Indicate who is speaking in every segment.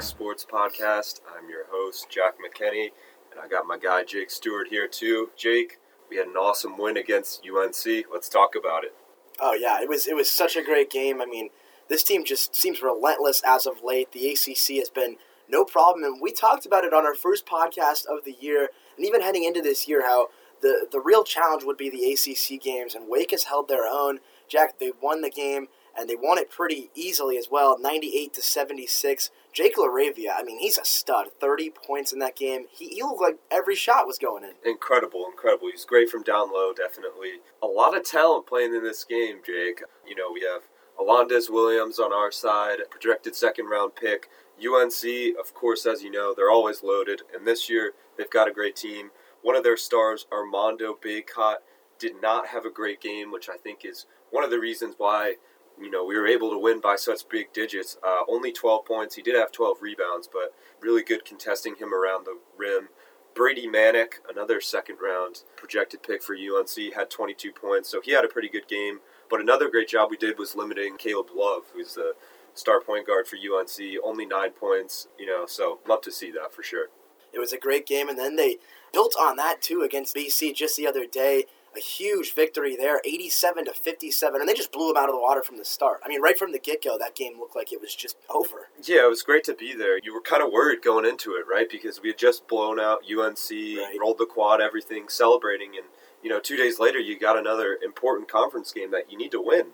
Speaker 1: Sports Podcast. I'm your host, Jack McKenney, and I got my guy Jake Stewart here too. Jake, we had an awesome win against UNC. Let's talk about it.
Speaker 2: Oh yeah, it was it was such a great game. I mean, this team just seems relentless as of late. The ACC has been no problem, and we talked about it on our first podcast of the year, and even heading into this year, how the the real challenge would be the ACC games, and Wake has held their own. Jack, they won the game, and they won it pretty easily as well, ninety-eight to seventy-six. Jake LaRavia, I mean, he's a stud. Thirty points in that game. He, he looked like every shot was going in.
Speaker 1: Incredible, incredible. He's great from down low, definitely. A lot of talent playing in this game, Jake. You know, we have Alondes Williams on our side, projected second round pick. UNC, of course, as you know, they're always loaded, and this year they've got a great team. One of their stars, Armando Bacot, did not have a great game, which I think is one of the reasons why you know we were able to win by such big digits. Uh, only 12 points. He did have 12 rebounds, but really good contesting him around the rim. Brady Manek, another second round projected pick for UNC, had 22 points, so he had a pretty good game. But another great job we did was limiting Caleb Love, who's the star point guard for UNC, only nine points. You know, so love to see that for sure.
Speaker 2: It was a great game, and then they built on that too against BC just the other day. A huge victory there, 87 to 57, and they just blew them out of the water from the start. I mean, right from the get go, that game looked like it was just over.
Speaker 1: Yeah, it was great to be there. You were kind of worried going into it, right? Because we had just blown out UNC,
Speaker 2: Right.
Speaker 1: rolled the quad, everything, celebrating, and you know, two days later, you got another important conference game that you need to win.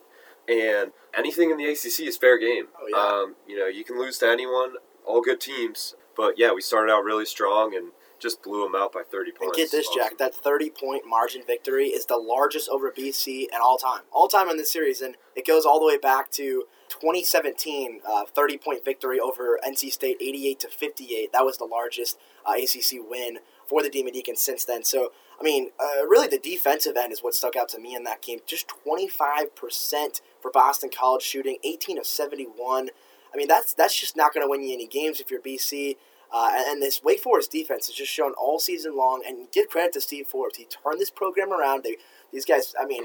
Speaker 1: And anything in the ACC is fair game.
Speaker 2: Oh, yeah.
Speaker 1: um, you know, you can lose to anyone, all good teams. But yeah, we started out really strong and just blew them out by 30 points.
Speaker 2: And get this. Jack, that 30 point margin victory is the largest over BC in all time. All time in this series, and it goes all the way back to 2017, uh, 30 point victory over NC State, 88 to 58. That was the largest uh, ACC win for the Demon Deacons since then. So, I mean, uh, really the defensive end is what stuck out to me in that game. Just 25% for Boston College shooting, 18 of 71. I mean, that's that's just not going to win you any games if you're BC. Uh, and, and this Wake Forest defense has just shown all season long. And give credit to Steve Forbes; he turned this program around. They, these guys, I mean,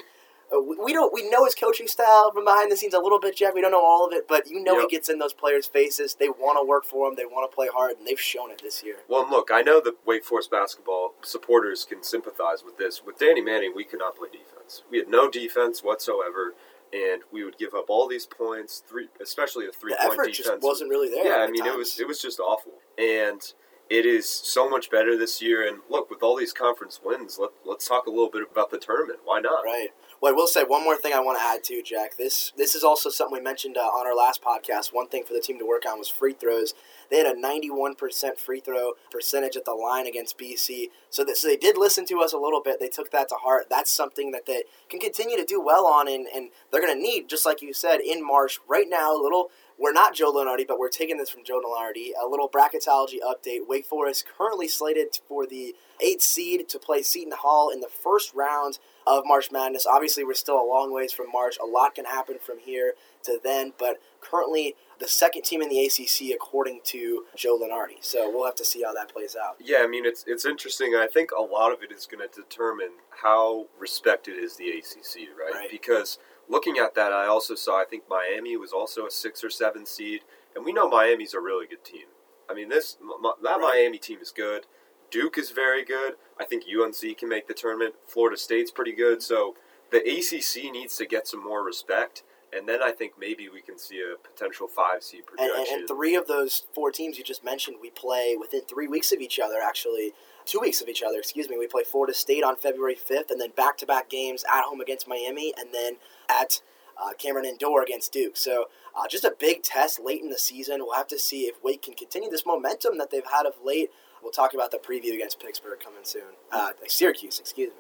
Speaker 2: uh, we, we don't we know his coaching style from behind the scenes a little bit, Jack. We don't know all of it, but you know
Speaker 1: Yep.
Speaker 2: he gets in those players' faces. They want to work for him. They want to play hard, and they've shown it this year.
Speaker 1: Well, look, I know that Wake Forest basketball supporters can sympathize with this. With Danny Manning, we could not play defense. We had no defense whatsoever, and we would give up all these points, three, especially the
Speaker 2: The
Speaker 1: three-point
Speaker 2: effort
Speaker 1: defense.
Speaker 2: just wasn't really there.
Speaker 1: yeah, I mean, it was it was just awful, and it is so much better this year. And look, with all these conference wins, let, let's talk a little bit about the tournament. Why not?
Speaker 2: Right. Well, I will say one more thing I want to add to Jack. This this is also something we mentioned uh, on our last podcast. One thing for the team to work on was free throws. They had a 91% free throw percentage at the line against BC. So, so they did listen to us a little bit. They took that to heart. That's something that they can continue to do well on, and, and they're going to need, just like you said, in March. Right now, a little. We're not Joe Lunardi, but we're taking this from Joe Lunardi. A little bracketology update. Wake Forest currently slated for the eighth seed to play Seton Hall in the first round of March Madness. Obviously, we're still a long ways from March. A lot can happen from here to then, but currently the second team in the ACC, according to Joe Lunardi. So we'll have to see how that plays out.
Speaker 1: Yeah, I mean it's it's interesting. and I think a lot of it is going to determine how respected is the ACC, right?
Speaker 2: Right.
Speaker 1: Because looking at that, I also saw I think Miami was also a six or seven seed, and we know Miami's a really good team. I mean this that Miami team is good. Duke is very good. I think UNC can make the tournament. Florida State's pretty good. So the ACC needs to get some more respect, and then I think maybe we can see a potential five seed
Speaker 2: And,
Speaker 1: projection.
Speaker 2: and, and three of those four teams you just mentioned, we play within three weeks of each other, actually. Two weeks of each other, excuse me. We play Florida State on February 5th, and then back to back games at home against Miami, and then at uh, Cameron Indoor against Duke. So uh, just a big test late in the season. We'll have to see if Wake can continue this momentum that they've had of late. We'll talk about the preview against Pittsburgh coming soon. Uh, Syracuse, excuse me.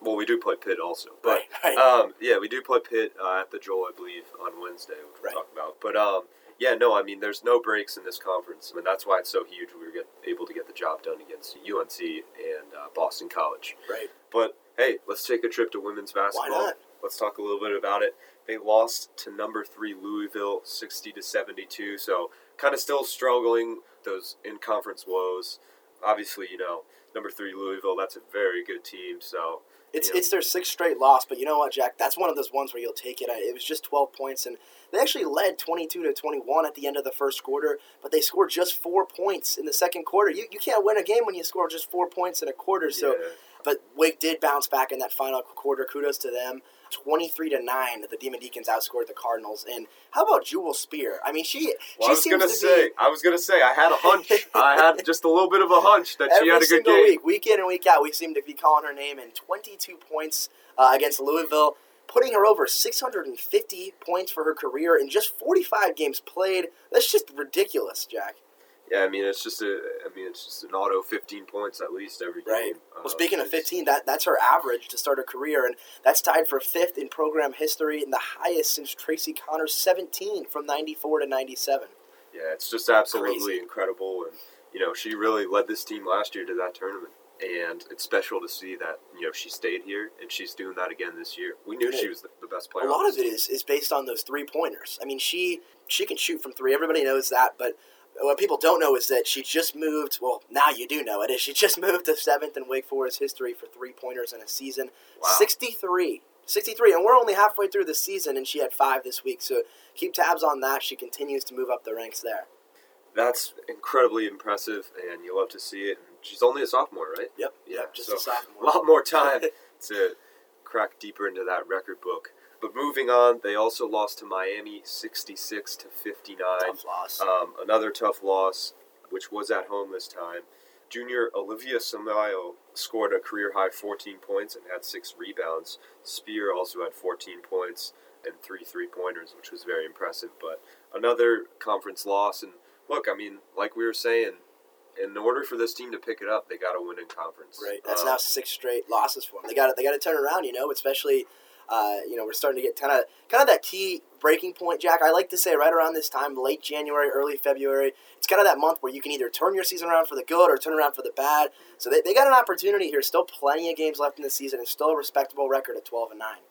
Speaker 1: well, we do play Pitt also, but
Speaker 2: Right, right.
Speaker 1: Um, yeah, we do play Pitt uh, at the Joel, I believe, on Wednesday, which we'll
Speaker 2: Right.
Speaker 1: talk about. But um, yeah, no, I mean, there's no breaks in this conference, I and mean, that's why it's so huge. We were get, able to get the job done against UNC and uh, Boston College.
Speaker 2: right.
Speaker 1: But hey, let's take a trip to women's basketball.
Speaker 2: Why not?
Speaker 1: Let's talk a little bit about it. They lost to number three Louisville, sixty to seventy-two. So kind of still struggling those in conference woes. Obviously, you know number three Louisville. That's a very good team. So
Speaker 2: It's
Speaker 1: know.
Speaker 2: it's their sixth straight loss, but you know what, Jack? That's one of those ones where you'll take it. It was just 12 points, and they actually led 22 to 21 at the end of the first quarter, but they scored just four points in the second quarter. You, you can't win a game when you score just four points in a quarter. So,
Speaker 1: Yeah.
Speaker 2: but Wake did bounce back in that final quarter. Kudos to them. 23 to nine, the Demon Deacons outscored the Cardinals. And how about Jewel Spear? I mean, she
Speaker 1: Well,
Speaker 2: she
Speaker 1: I was
Speaker 2: seems
Speaker 1: gonna
Speaker 2: to
Speaker 1: say,
Speaker 2: be
Speaker 1: I was gonna say, I had a hunch. I had just a little bit of a hunch that
Speaker 2: every
Speaker 1: she had a good game.
Speaker 2: week, week in and week out. We seem to be calling her name. And 22 points uh, against Louisville, putting her over 650 points for her career in just 45 games played. That's just ridiculous, Jack.
Speaker 1: Yeah, I mean, it's just a, I mean, it's just an auto 15 points at least every game.
Speaker 2: Right. Well,
Speaker 1: Uh,
Speaker 2: speaking of 15, that that's her average to start a career, and that's tied for fifth in program history and the highest since Tracy Connor's 17 from 94 to 97.
Speaker 1: Yeah, it's just absolutely
Speaker 2: Crazy.
Speaker 1: incredible, and you know, she really led this team last year to that tournament. And it's special to see that you know she stayed here and she's doing that again this year. We knew she was the, the best player.
Speaker 2: a lot of it
Speaker 1: team.
Speaker 2: is is based on those three pointers. I mean, she she can shoot from three. Everybody knows that, but what people don't know is that she just moved. Well, now you do know it. Is she just moved to seventh in Wake Forest history for three pointers in a season?
Speaker 1: Wow.
Speaker 2: 63. 63, and we're only halfway through the season, and she had five this week. So keep tabs on that. She continues to move up the ranks there.
Speaker 1: That's incredibly impressive, and you love to see it. She's only a sophomore, right?
Speaker 2: Yep.
Speaker 1: Yeah,
Speaker 2: Yep, just
Speaker 1: so
Speaker 2: a sophomore.
Speaker 1: A lot more time to crack deeper into that record book. But moving on, they also lost to Miami, sixty-six to fifty-nine.
Speaker 2: Tough loss.
Speaker 1: Um, another tough loss, which was at home this time. Junior Olivia Samayo scored a career high 14 points and had six rebounds. Spear also had 14 points and three three pointers, which was very impressive. But another conference loss. And look, I mean, like we were saying, in order for this team to pick it up, they got to win in conference.
Speaker 2: Right. That's
Speaker 1: Um,
Speaker 2: now six straight losses for them. They got to they got to turn around. You know, especially uh, you know we're starting to get kind of kind of that key breaking point, Jack. I like to say right around this time, late January, early February. It's kind of that month where you can either turn your season around for the good or turn around for the bad. So they, they got an opportunity here. Still plenty of games left in the season, and still a respectable record at twelve and nine.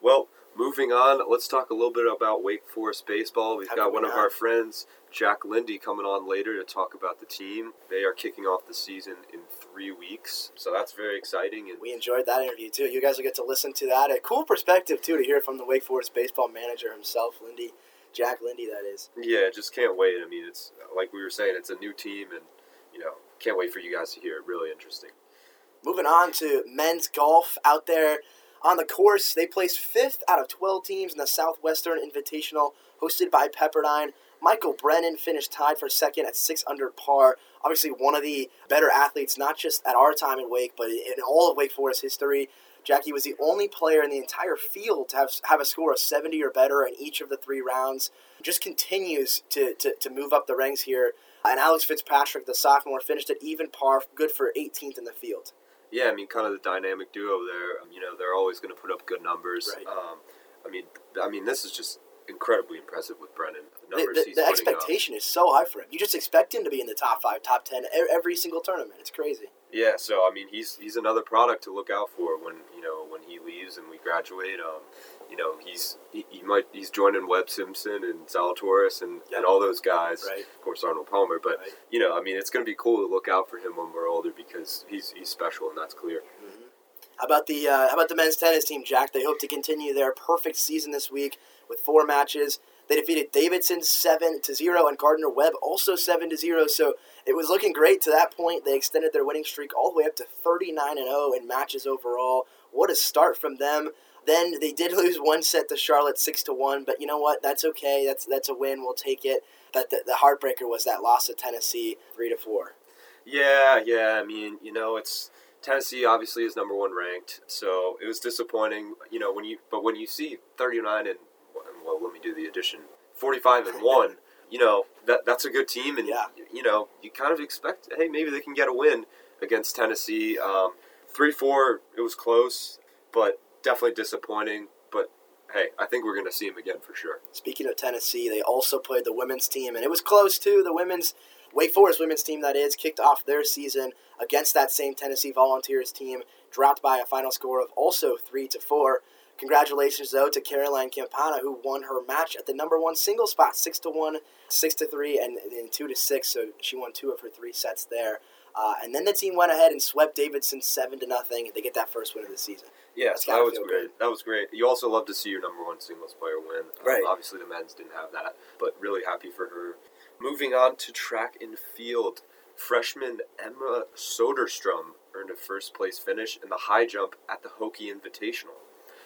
Speaker 1: Well, moving on, let's talk a little bit about Wake Forest baseball. We've
Speaker 2: How
Speaker 1: got one of our friends, Jack Lindy, coming on later to talk about the team. They are kicking off the season in three weeks, so that's very exciting. And
Speaker 2: We enjoyed that interview too. You guys will get to listen to that. A cool perspective too to hear from the Wake Forest baseball manager himself, Lindy, Jack Lindy. That is.
Speaker 1: yeah, just can't wait. I mean, it's like we were saying, it's a new team, and you know, can't wait for you guys to hear it. Really interesting.
Speaker 2: Moving on to men's golf out there on the course, they placed fifth out of 12 teams in the Southwestern Invitational hosted by Pepperdine. Michael Brennan finished tied for second at six under par. Obviously, one of the better athletes, not just at our time in Wake, but in all of Wake Forest history. Jackie was the only player in the entire field to have, have a score of 70 or better in each of the three rounds. Just continues to, to, to move up the ranks here. And Alex Fitzpatrick, the sophomore, finished at even par, good for 18th in the field.
Speaker 1: Yeah, I mean, kind of the dynamic duo there. Um, You know, they're always going to put up good numbers.
Speaker 2: Right.
Speaker 1: Um, I mean, I mean, this is just incredibly impressive with Brennan. The
Speaker 2: The,
Speaker 1: numbers
Speaker 2: the,
Speaker 1: putting up.
Speaker 2: expectation is so high for him. You just expect him to be in the top five, top ten every single tournament. It's crazy.
Speaker 1: Yeah, so I mean, he's he's another product to look out for when you know when he leaves and we graduate. Um, you know, he's he, he might he's joining Webb Simpson and Zalatoris and,
Speaker 2: Yeah.
Speaker 1: and all those guys.
Speaker 2: Right.
Speaker 1: Of course, Arnold Palmer, but
Speaker 2: Right.
Speaker 1: you know, I mean, it's going to be cool to look out for him when we're older because he's he's special and that's clear.
Speaker 2: How about the uh, how about the men's tennis team, Jack? They hope to continue their perfect season this week with four matches. They defeated Davidson seven to zero and Gardner Webb also seven to zero. So it was looking great to that point. They extended their winning streak all the way up to thirty nine and zero in matches overall. What a start from them! Then they did lose one set to Charlotte six to one, but you know what? That's okay. That's that's a win. We'll take it. But the, the heartbreaker was that loss to Tennessee three to four.
Speaker 1: Yeah, yeah. I mean, you know, it's Tennessee obviously is number one ranked, so it was disappointing. You know, when you but when you see thirty nine and well, let me do the addition, forty five and one. You know that that's a good team, and
Speaker 2: Yeah.
Speaker 1: you know you kind of expect, hey, maybe they can get a win against Tennessee. Um, Three four, it was close, but definitely disappointing. But hey, I think we're going to see him again for sure.
Speaker 2: Speaking of Tennessee, they also played the women's team, and it was close too. The women's Wake Forest women's team, that is, kicked off their season against that same Tennessee Volunteers team, dropped by a final score of also three to four. Congratulations though to Caroline Campana, who won her match at the number one single spot, six to one, six to three, and, and two to six. So she won two of her three sets there. Uh, and then the team went ahead and swept Davidson seven to nothing. They get that first win of the season.
Speaker 1: Yeah, that was great.
Speaker 2: good.
Speaker 1: That was great. You also love to see your number one singles player win. Um,
Speaker 2: Right.
Speaker 1: obviously, the men's didn't have that, but really happy for her. Moving on to track and field, freshman Emma Soderstrom earned a first place finish in the high jump at the Hokie Invitational.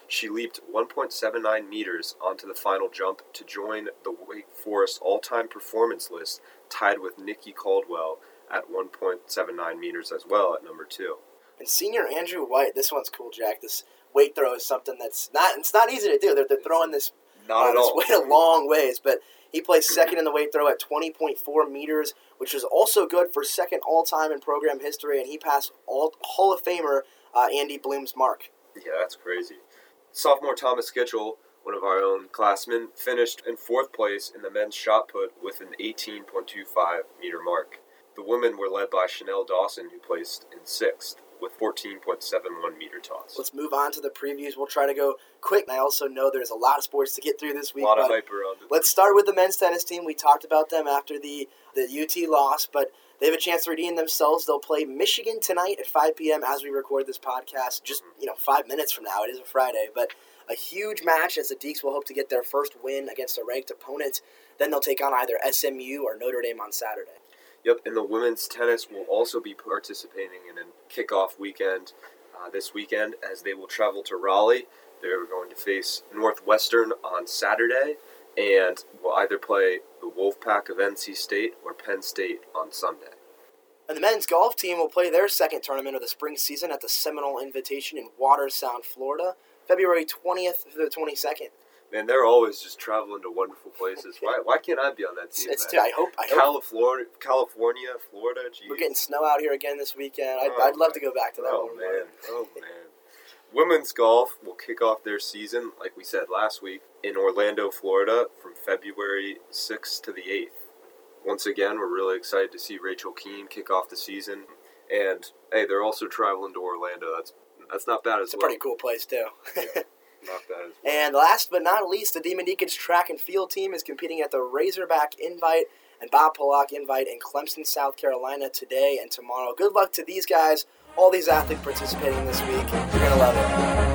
Speaker 1: She leaped 1.79 meters onto the final jump to join the Wake Forest all time performance list, tied with Nikki Caldwell at 1.79 meters as well at number two.
Speaker 2: And senior Andrew White, this one's cool, Jack. This weight throw is something that's not it's not easy to do. They're, they're throwing this
Speaker 1: Not
Speaker 2: uh,
Speaker 1: at
Speaker 2: this
Speaker 1: all.
Speaker 2: weight a long ways, but he placed second in the weight throw at 20.4 meters, which is also good for second all time in program history, and he passed all Hall of Famer uh, Andy Bloom's mark.
Speaker 1: Yeah, that's crazy. Sophomore Thomas Skitchell, one of our own classmen, finished in fourth place in the men's shot put with an 18.25 meter mark. The women were led by Chanel Dawson, who placed in sixth with 14.71 meter toss.
Speaker 2: Let's move on to the previews. We'll try to go quick. I also know there's a lot of sports to get through this week.
Speaker 1: A lot of hype around it.
Speaker 2: Let's start with the men's tennis team. We talked about them after the, the UT loss, but they have a chance to redeem themselves. They'll play Michigan tonight at 5 p.m. as we record this podcast. Just, mm-hmm. you know, five minutes from now. It is a Friday, but a huge match as the Deeks will hope to get their first win against a ranked opponent. Then they'll take on either SMU or Notre Dame on Saturday.
Speaker 1: Yep, and the women's tennis will also be participating in a kickoff weekend uh, this weekend as they will travel to Raleigh. They're going to face Northwestern on Saturday and will either play the Wolfpack of NC State or Penn State on Sunday.
Speaker 2: And the men's golf team will play their second tournament of the spring season at the Seminole Invitation in Watersound, Florida, February 20th through the 22nd.
Speaker 1: Man, they're always just traveling to wonderful places. Why, why can't I be on that team?
Speaker 2: it's
Speaker 1: man?
Speaker 2: I hope I hope
Speaker 1: California, California, Florida. Geez.
Speaker 2: we're getting snow out here again this weekend. I'd,
Speaker 1: Oh,
Speaker 2: I'd love to go back to that
Speaker 1: Oh
Speaker 2: one.
Speaker 1: man, oh man. Women's golf will kick off their season, like we said last week, in Orlando, Florida, from February 6th to the 8th. Once again, we're really excited to see Rachel Kuehn kick off the season. And hey, they're also traveling to Orlando. That's that's not bad as
Speaker 2: It's a pretty cool place too.
Speaker 1: As well.
Speaker 2: and last but not least, the Demon Deacons track and field team is competing at the Razorback Invite and Bob Pollock Invite in Clemson, South Carolina today and tomorrow. Good luck to these guys, all these athletes participating this week. You're gonna love it.